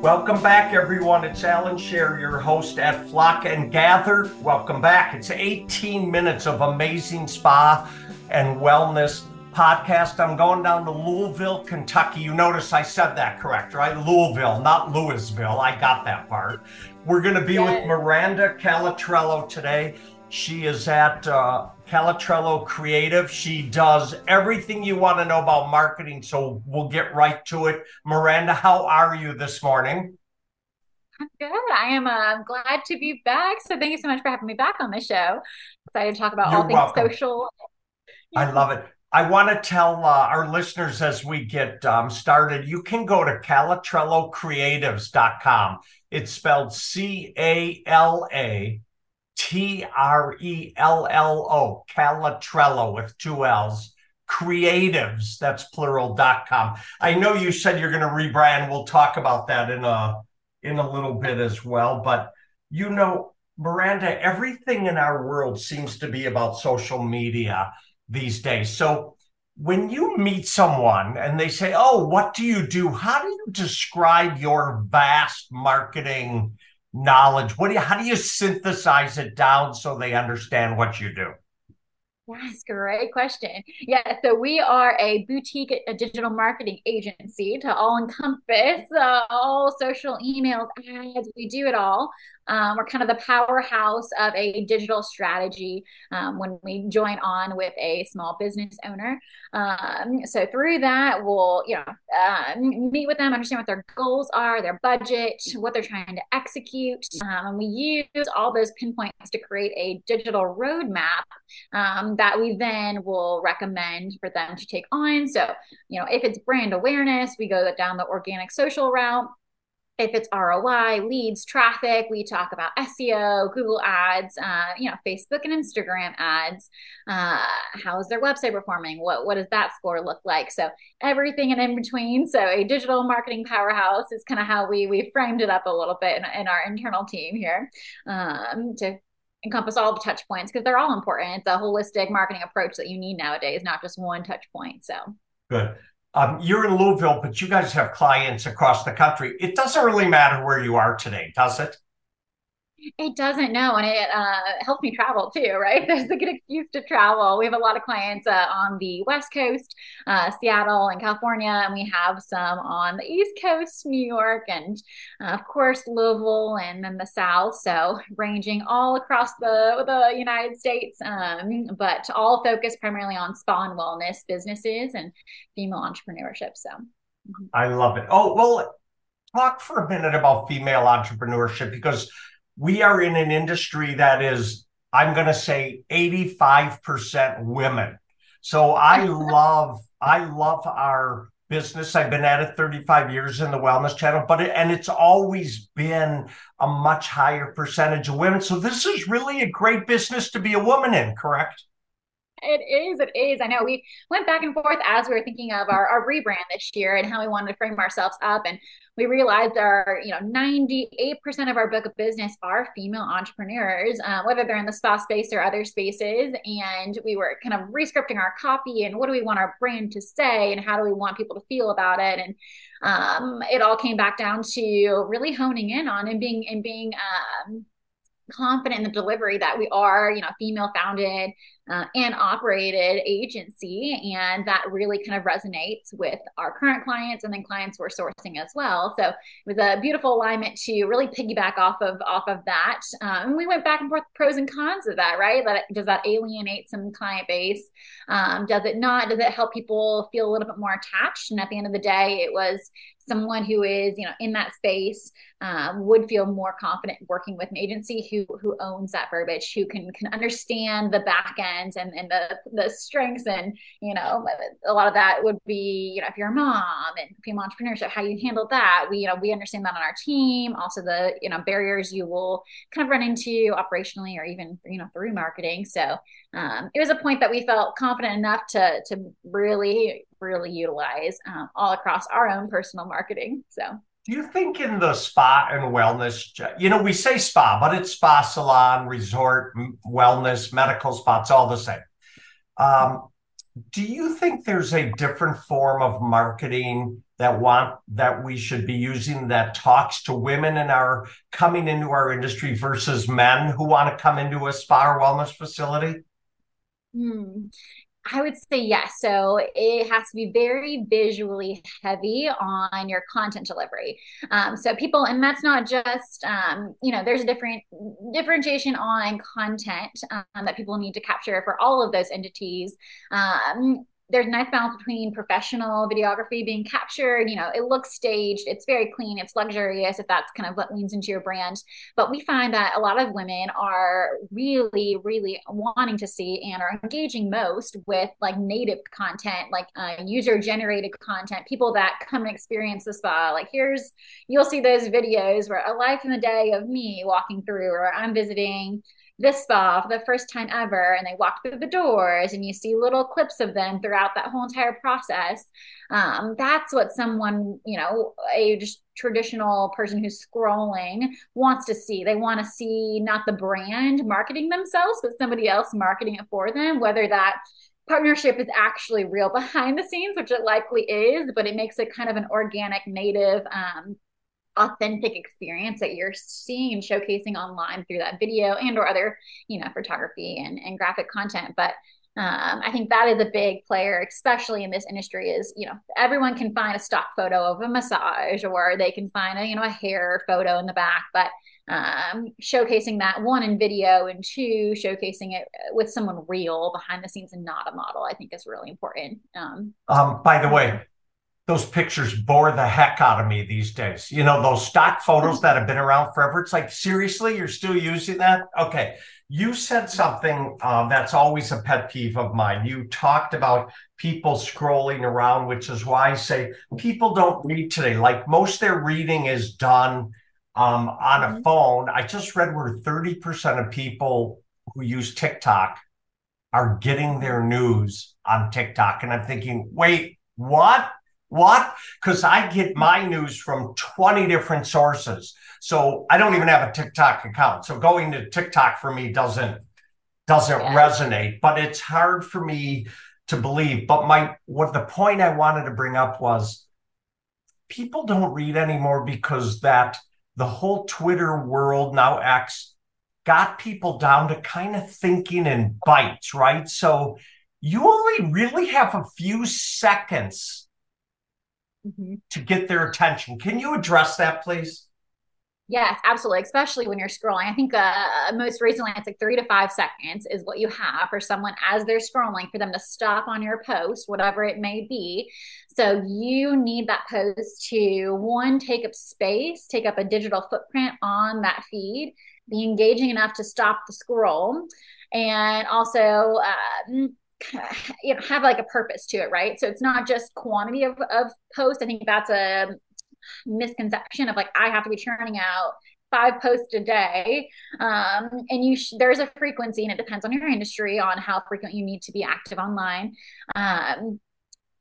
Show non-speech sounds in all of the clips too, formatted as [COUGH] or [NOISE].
Welcome back, everyone. It's Allan Share, your host at Flock and Gather. Welcome back. It's 18 minutes of amazing spa and wellness podcast. I'm going down to Louisville, Kentucky. You notice I said that correct, right? Louisville, not Louisville. I got that part. We're going to be yes. with Miranda Calatrello today. She is at uh, Calatrello Creative. She does everything you want to know about marketing. So we'll get right to it. Miranda, how are you this morning? I'm good. I am uh, glad to be back. So thank you so much for having me back on the show. Excited to talk about You're all things welcome. social. I love it. I want to tell uh, our listeners as we get um, started, you can go to calatrellocreatives.com. It's spelled C A L A T R E L L O, Calatrello with two L's. Creatives, that's plural.com. I know you said you're going to rebrand. We'll talk about that in a in a little bit as well. But you know, Miranda, everything in our world seems to be about social media these days. So when you meet someone and they say, Oh, what do you do? How do you describe your vast marketing knowledge? What do you, how do you synthesize it down so they understand what you do? That's a great question. Yeah, so we are a boutique a digital marketing agency to all encompass uh, all social emails, ads. We do it all. Um, we're kind of the powerhouse of a digital strategy um, when we join on with a small business owner. Um, so through that, we'll you know uh, meet with them, understand what their goals are, their budget, what they're trying to execute, um, and we use all those pinpoints to create a digital roadmap um, that we then will recommend for them to take on. So you know if it's brand awareness, we go down the organic social route if it's ROI, leads, traffic, we talk about SEO, Google ads, uh, you know, Facebook and Instagram ads. Uh, how is their website performing? What what does that score look like? So everything and in between. So a digital marketing powerhouse is kind of how we we framed it up a little bit in, in our internal team here um, to encompass all the touch points because they're all important. It's a holistic marketing approach that you need nowadays, not just one touch point. So good. Um, you're in Louisville, but you guys have clients across the country. It doesn't really matter where you are today, does it? It doesn't know, and it uh, helps me travel too, right? [LAUGHS] There's a good excuse to travel. We have a lot of clients uh, on the West Coast, uh, Seattle and California, and we have some on the East Coast, New York, and uh, of course Louisville, and then the South. So ranging all across the the United States, um, but all focused primarily on spa and wellness businesses and female entrepreneurship. So I love it. Oh well, talk for a minute about female entrepreneurship because we are in an industry that is, I'm going to say 85% women. So I [LAUGHS] love, I love our business. I've been at it 35 years in the wellness channel, but it, and it's always been a much higher percentage of women. So this is really a great business to be a woman in, correct? It is. It is. I know we went back and forth as we were thinking of our, our rebrand this year and how we wanted to frame ourselves up. And we realized our, you know, 98% of our book of business are female entrepreneurs, uh, whether they're in the spa space or other spaces. And we were kind of rescripting our copy and what do we want our brand to say and how do we want people to feel about it. And um, it all came back down to really honing in on and being and being um, confident in the delivery that we are, you know, female founded uh, and operated agency. And that really kind of resonates with our current clients and then clients we're sourcing as well. So it was a beautiful alignment to really piggyback off of off of that. Um, and we went back and forth pros and cons of that, right? That does that alienate some client base? Um, does it not? Does it help people feel a little bit more attached? And at the end of the day, it was someone who is you know in that space um, would feel more confident working with an agency who who owns that verbiage who can can understand the back end and and the the strengths and you know a lot of that would be you know if you're a mom and female entrepreneurship how you handle that. We you know we understand that on our team. Also the you know barriers you will kind of run into operationally or even you know through marketing. So um, it was a point that we felt confident enough to to really really utilize um, all across our own personal marketing. So, do you think in the spa and wellness, you know, we say spa, but it's spa, salon, resort, wellness, medical spa, it's all the same. Um, do you think there's a different form of marketing that want that we should be using that talks to women and are coming into our industry versus men who want to come into a spa or wellness facility? Hmm. I would say yes. So it has to be very visually heavy on your content delivery. Um, so people, and that's not just, um, you know, there's a different differentiation on content um, that people need to capture for all of those entities. There's a nice balance between professional videography being captured. You know, it looks staged, it's very clean, it's luxurious, if that's kind of what leans into your brand. But we find that a lot of women are really, really wanting to see and are engaging most with like native content, like uh, user generated content, people that come and experience the spa. Like, here's, you'll see those videos where a life in the day of me walking through, or I'm visiting this spa for the first time ever and they walk through the doors and you see little clips of them throughout that whole entire process. Um, that's what someone you know a just traditional person who's scrolling wants to see. They want to see not the brand marketing themselves but somebody else marketing it for them whether that partnership is actually real [LAUGHS] behind the scenes which it likely is but it makes it kind of an organic native um, authentic experience that you're seeing and showcasing online through that video and or other you know photography and, and graphic content but um, I think that is a big player, especially in this industry. Is you know everyone can find a stock photo of a massage, or they can find a you know a hair photo in the back, but um, showcasing that one in video and two showcasing it with someone real behind the scenes and not a model, I think is really important. Um, um, by the way, those pictures bore the heck out of me these days. You know, those stock photos that have been around forever. It's like, seriously, you're still using that? Okay. You said something uh, that's always a pet peeve of mine. You talked about people scrolling around, which is why I say people don't read today. Like most their reading is done um, on a mm-hmm. phone. I just read where 30% of people who use TikTok are getting their news on TikTok. And I'm thinking, wait, what? What? Because I get my news from 20 different sources. So I don't even have a TikTok account. So going to TikTok for me doesn't doesn't yeah. resonate, but it's hard for me to believe. But my what the point I wanted to bring up was people don't read anymore because that the whole Twitter world now acts got people down to kind of thinking in bites, right? So you only really have a few seconds mm-hmm. to get their attention. Can you address that, please? Yes, absolutely. Especially when you're scrolling. I think uh, most recently it's like three to five seconds is what you have for someone as they're scrolling for them to stop on your post, whatever it may be. So you need that post to one, take up space, take up a digital footprint on that feed, be engaging enough to stop the scroll, and also um, you know have like a purpose to it right? So it's not just quantity of, of posts. I think that's a misconception of like i have to be churning out five posts a day. Um, and you sh- there's a frequency and it depends on your industry on how frequent you need to be active online. Um,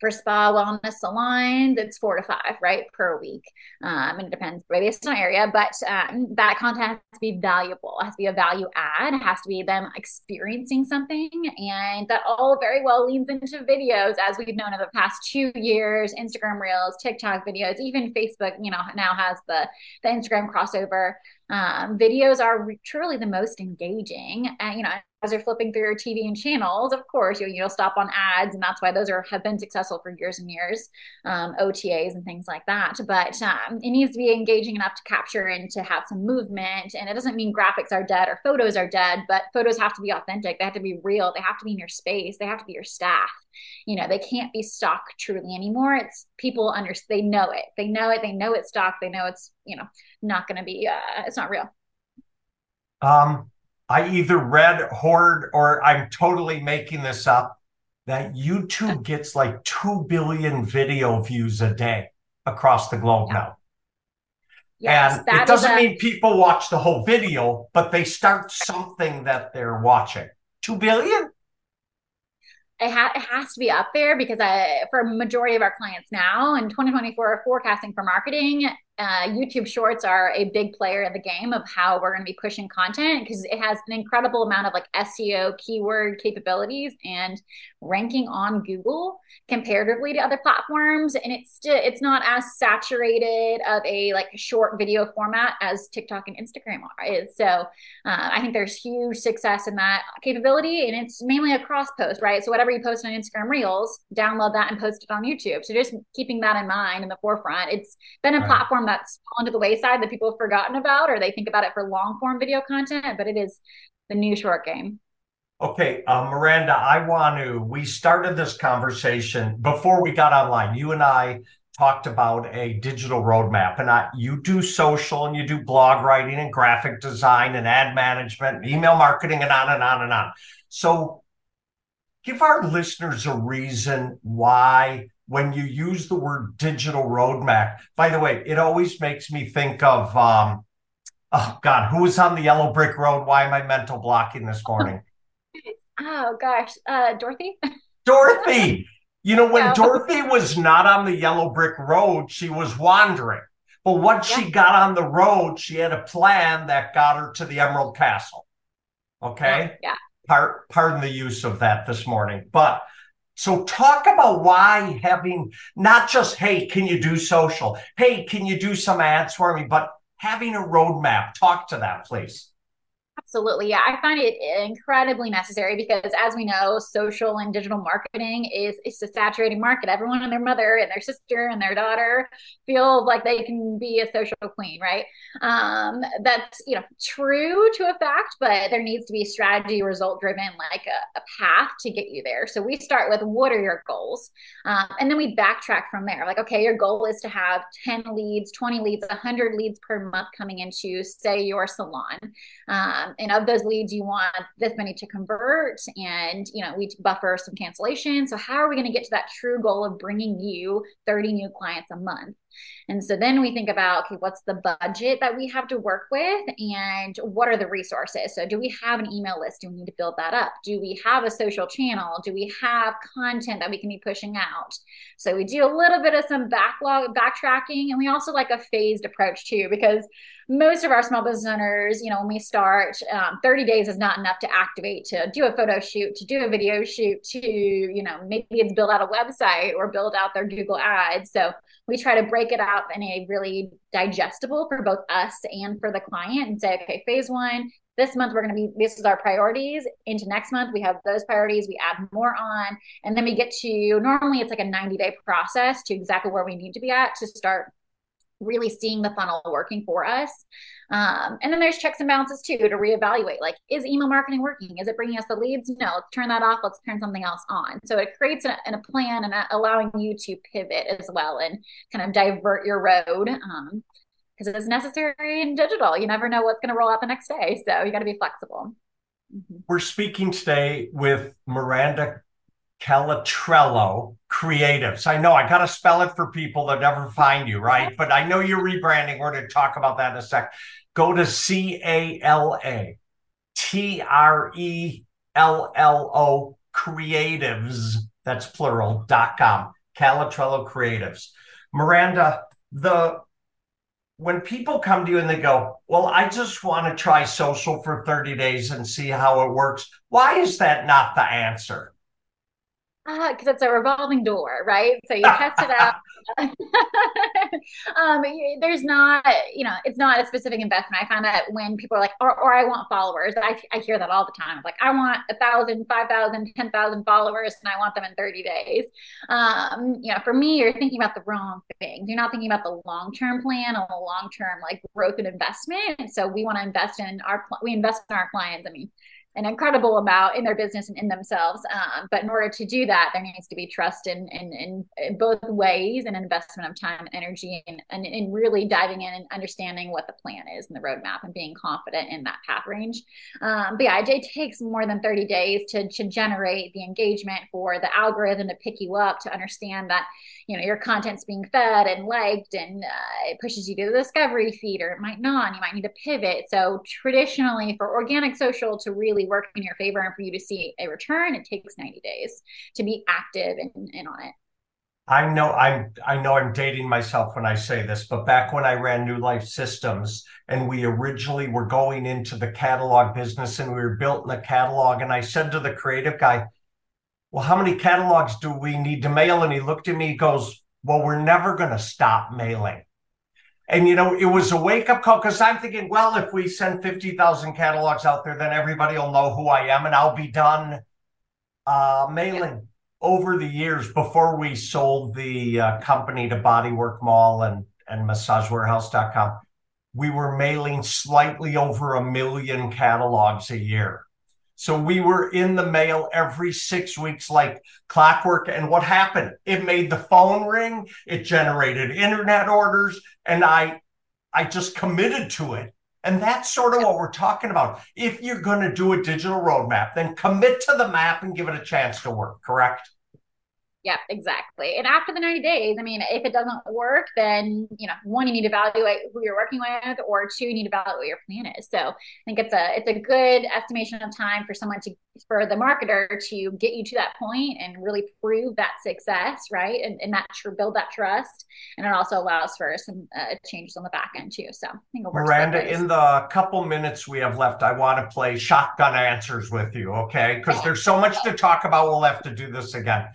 for spa wellness salons, it's four to five, right, per week. Um, and it depends based on area, but um, that content has to be valuable. It has to be a value add. It has to be them experiencing something. And that all very well leans into videos, as we've known in the past two years, Instagram Reels, TikTok videos, even Facebook, you know, now has the, the Instagram crossover. Um, videos are truly the most engaging. And, you know, you're flipping through your TV and channels, of course, you'll, you'll stop on ads, and that's why those are have been successful for years and years, um, OTAs and things like that. But um, it needs to be engaging enough to capture and to have some movement. And it doesn't mean graphics are dead or photos are dead, but photos have to be authentic. They have to be real. They have to be in your space. They have to be your staff. You know, they can't be stock truly anymore. It's people under they know it. They know it. They know it's stock. They know it's you know not going to be. Uh, it's not real. Um I either read, heard, or I'm totally making this up that YouTube gets like 2 billion video views a day across the globe yeah. now. Yes, and it doesn't a... mean people watch the whole video, but they start something that they're watching. 2 billion? It, ha- it has to be up there because I, for a majority of our clients now in 2024 forecasting for marketing uh, YouTube Shorts are a big player in the game of how we're going to be pushing content because it has an incredible amount of like SEO keyword capabilities and ranking on Google comparatively to other platforms. And it's still it's not as saturated of a like short video format as TikTok and Instagram are, is. So uh, I think there's huge success in that capability, and it's mainly a cross post, right? So whatever you post on Instagram Reels, download that and post it on YouTube. So just keeping that in mind in the forefront. It's been a right. platform that's fallen to the wayside that people have forgotten about, or they think about it for long form video content, but it is the new short game. Okay, uh, Miranda, I want to. We started this conversation before we got online. You and I talked about a digital roadmap, and I, you do social and you do blog writing and graphic design and ad management, and email marketing, and on and on and on. So, give our listeners a reason why when you use the word digital roadmap. By the way, it always makes me think of um, oh God, who was on the yellow brick road? Why am I mental blocking this morning? [LAUGHS] oh gosh, uh, Dorothy. Dorothy. You know, when Dorothy was not on the yellow brick road, she was wandering. But once yeah. she got on the road, she had a plan that got her to the Emerald Castle. Okay. Yeah. yeah. Part, pardon the use of that this morning. But so talk about why having not just, hey, can you do social? Hey, can you do some ads for me? But having a roadmap. Talk to that, please. Absolutely. Yeah. I find it incredibly necessary because as we know, social and digital marketing is it's a saturating market. Everyone and their mother and their sister and their daughter feel like they can be a social queen, right? Um, that's you know true to a fact, but there needs to be strategy result driven, like a, a, path to get you there. So we start with what are your goals? Um, and then we backtrack from there. Like, okay, your goal is to have 10 leads, 20 leads, 100 leads per month coming into, say, your salon. Um, and of those leads, you want this many to convert, and you know we buffer some cancellation. So how are we going to get to that true goal of bringing you 30 new clients a month? And so then we think about, okay, what's the budget that we have to work with and what are the resources? So do we have an email list? Do we need to build that up? Do we have a social channel? Do we have content that we can be pushing out? So we do a little bit of some backlog backtracking and we also like a phased approach too, because most of our small business owners, you know, when we start, um, 30 days is not enough to activate, to do a photo shoot, to do a video shoot, to, you know, maybe it's build out a website or build out their Google ads. So we try to break it up in a really digestible for both us and for the client and say, okay, phase one, this month we're going to be this is our priorities. Into next month we have those priorities we add more on. And then we get to normally it's like a 90 day process to exactly where we need to be at to start really seeing the funnel working for us. Um, and then there's checks and balances too to reevaluate like, is email marketing working? Is it bringing us the leads? No, let's turn that off. Let's turn something else on. So it creates a, a plan and a, allowing you to pivot as well and kind of divert your road. Um, because it's necessary in digital. You never know what's going to roll out the next day. So you got to be flexible. Mm-hmm. We're speaking today with Miranda Calatrello Creatives. I know I got to spell it for people that never find you, right? But I know you're rebranding. We're going to talk about that in a sec. Go to C A L A T R E L L O Creatives, that's plural, dot com. Calatrello Creatives. Miranda, the when people come to you and they go, Well, I just want to try social for 30 days and see how it works, why is that not the answer? Because uh, it's a revolving door, right? So you test it out. [LAUGHS] [LAUGHS] um, there's not, you know, it's not a specific investment. I find that when people are like, or, or I want followers, I, I hear that all the time. Like, I want a thousand, five thousand, ten thousand followers, and I want them in 30 days. Um, you know, for me, you're thinking about the wrong things. You're not thinking about the long term plan or the long term like growth and investment. So we want to invest in our, we invest in our clients. I mean, an incredible amount in their business and in themselves. Um, but in order to do that, there needs to be trust in, in, in, both ways and investment of time and energy and, and, and, really diving in and understanding what the plan is and the roadmap and being confident in that path range. Um, but yeah, it takes more than 30 days to, to generate the engagement for the algorithm to pick you up, to understand that, you know, your content's being fed and liked and uh, it pushes you to the discovery feed or it might not, you might need to pivot. So traditionally for organic social to really work in your favor and for you to see a return, it takes 90 days to be active and, and on it. I know I'm I know I'm dating myself when I say this, but back when I ran New Life Systems and we originally were going into the catalog business and we were built in the catalog, and I said to the creative guy, Well, how many catalogs do we need to mail? And he looked at me, he goes, Well, we're never gonna stop mailing. And you know, it was a wake-up call because I'm thinking, well, if we send 50,000 catalogs out there, then everybody will know who I am and I'll be done uh, mailing. Yeah over the years before we sold the uh, company to Bodywork Mall and and MassageWarehouse.com, we were mailing slightly over a million catalogs a year. So we were in the mail every six weeks, like clockwork. And what happened? It made the phone ring. It generated internet orders, and I, I just committed to it. And that's sort of what we're talking about. If you're going to do a digital roadmap, then commit to the map and give it a chance to work, correct? Yep, exactly. And after the 90 days, I mean, if it doesn't work, then, you know, one, you need to evaluate who you're working with, or two, you need to evaluate what your plan is. So I think it's a it's a good estimation of time for someone to for the marketer to get you to that point and really prove that success, right? And, and that tr- build that trust. And it also allows for some uh, changes on the back end too. So I think Miranda, in the couple minutes we have left, I want to play shotgun answers with you, okay? Because there's so much to talk about. We'll have to do this again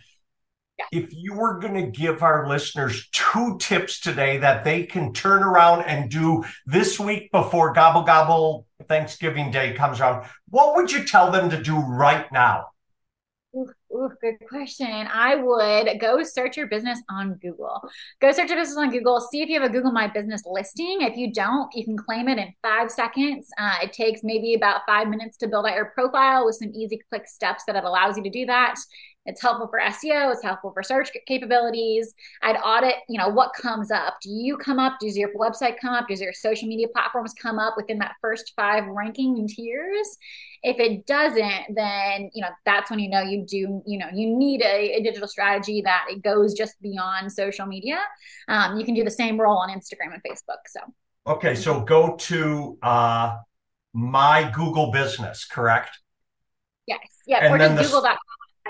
if you were going to give our listeners two tips today that they can turn around and do this week before Gobble Gobble Thanksgiving Day comes around, what would you tell them to do right now? Ooh, ooh, good question. I would go search your business on Google. Go search your business on Google. See if you have a Google My Business listing. If you don't, you can claim it in five seconds. Uh, it takes maybe about five minutes to build out your profile with some easy click steps that it allows you to do that. It's helpful for SEO. It's helpful for search capabilities. I'd audit, you know, what comes up. Do you come up? Does your website come up? Does your social media platforms come up within that first five ranking tiers? If it doesn't, then you know that's when you know you do. You know you need a, a digital strategy that it goes just beyond social media. Um, you can do the same role on Instagram and Facebook. So okay, so go to uh, my Google Business, correct? Yes. Yeah. And or just the... Google.com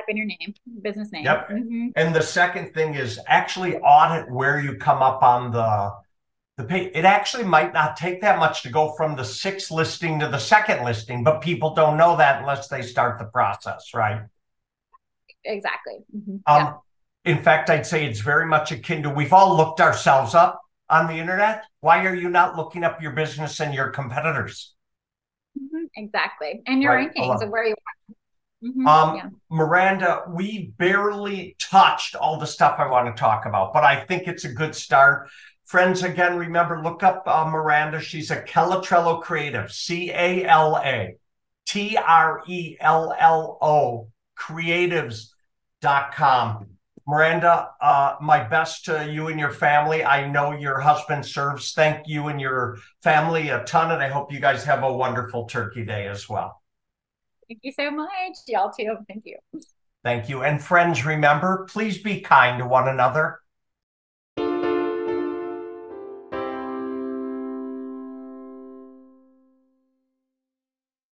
type in your name, business name. Yep. Mm-hmm. And the second thing is actually audit where you come up on the the page. It actually might not take that much to go from the sixth listing to the second listing, but people don't know that unless they start the process, right? Exactly. Mm-hmm. Um, yeah. In fact, I'd say it's very much akin to we've all looked ourselves up on the internet. Why are you not looking up your business and your competitors? Mm-hmm. Exactly. And your right. rankings of where you are. Mm-hmm. Um, yeah. Miranda, we barely touched all the stuff I want to talk about, but I think it's a good start. Friends, again, remember, look up uh, Miranda. She's a Calatrello creative, C A L A T R E L L O creatives.com. Miranda, uh, my best to you and your family. I know your husband serves. Thank you and your family a ton, and I hope you guys have a wonderful Turkey Day as well. Thank you so much. Y'all too. Thank you. Thank you. And friends, remember, please be kind to one another.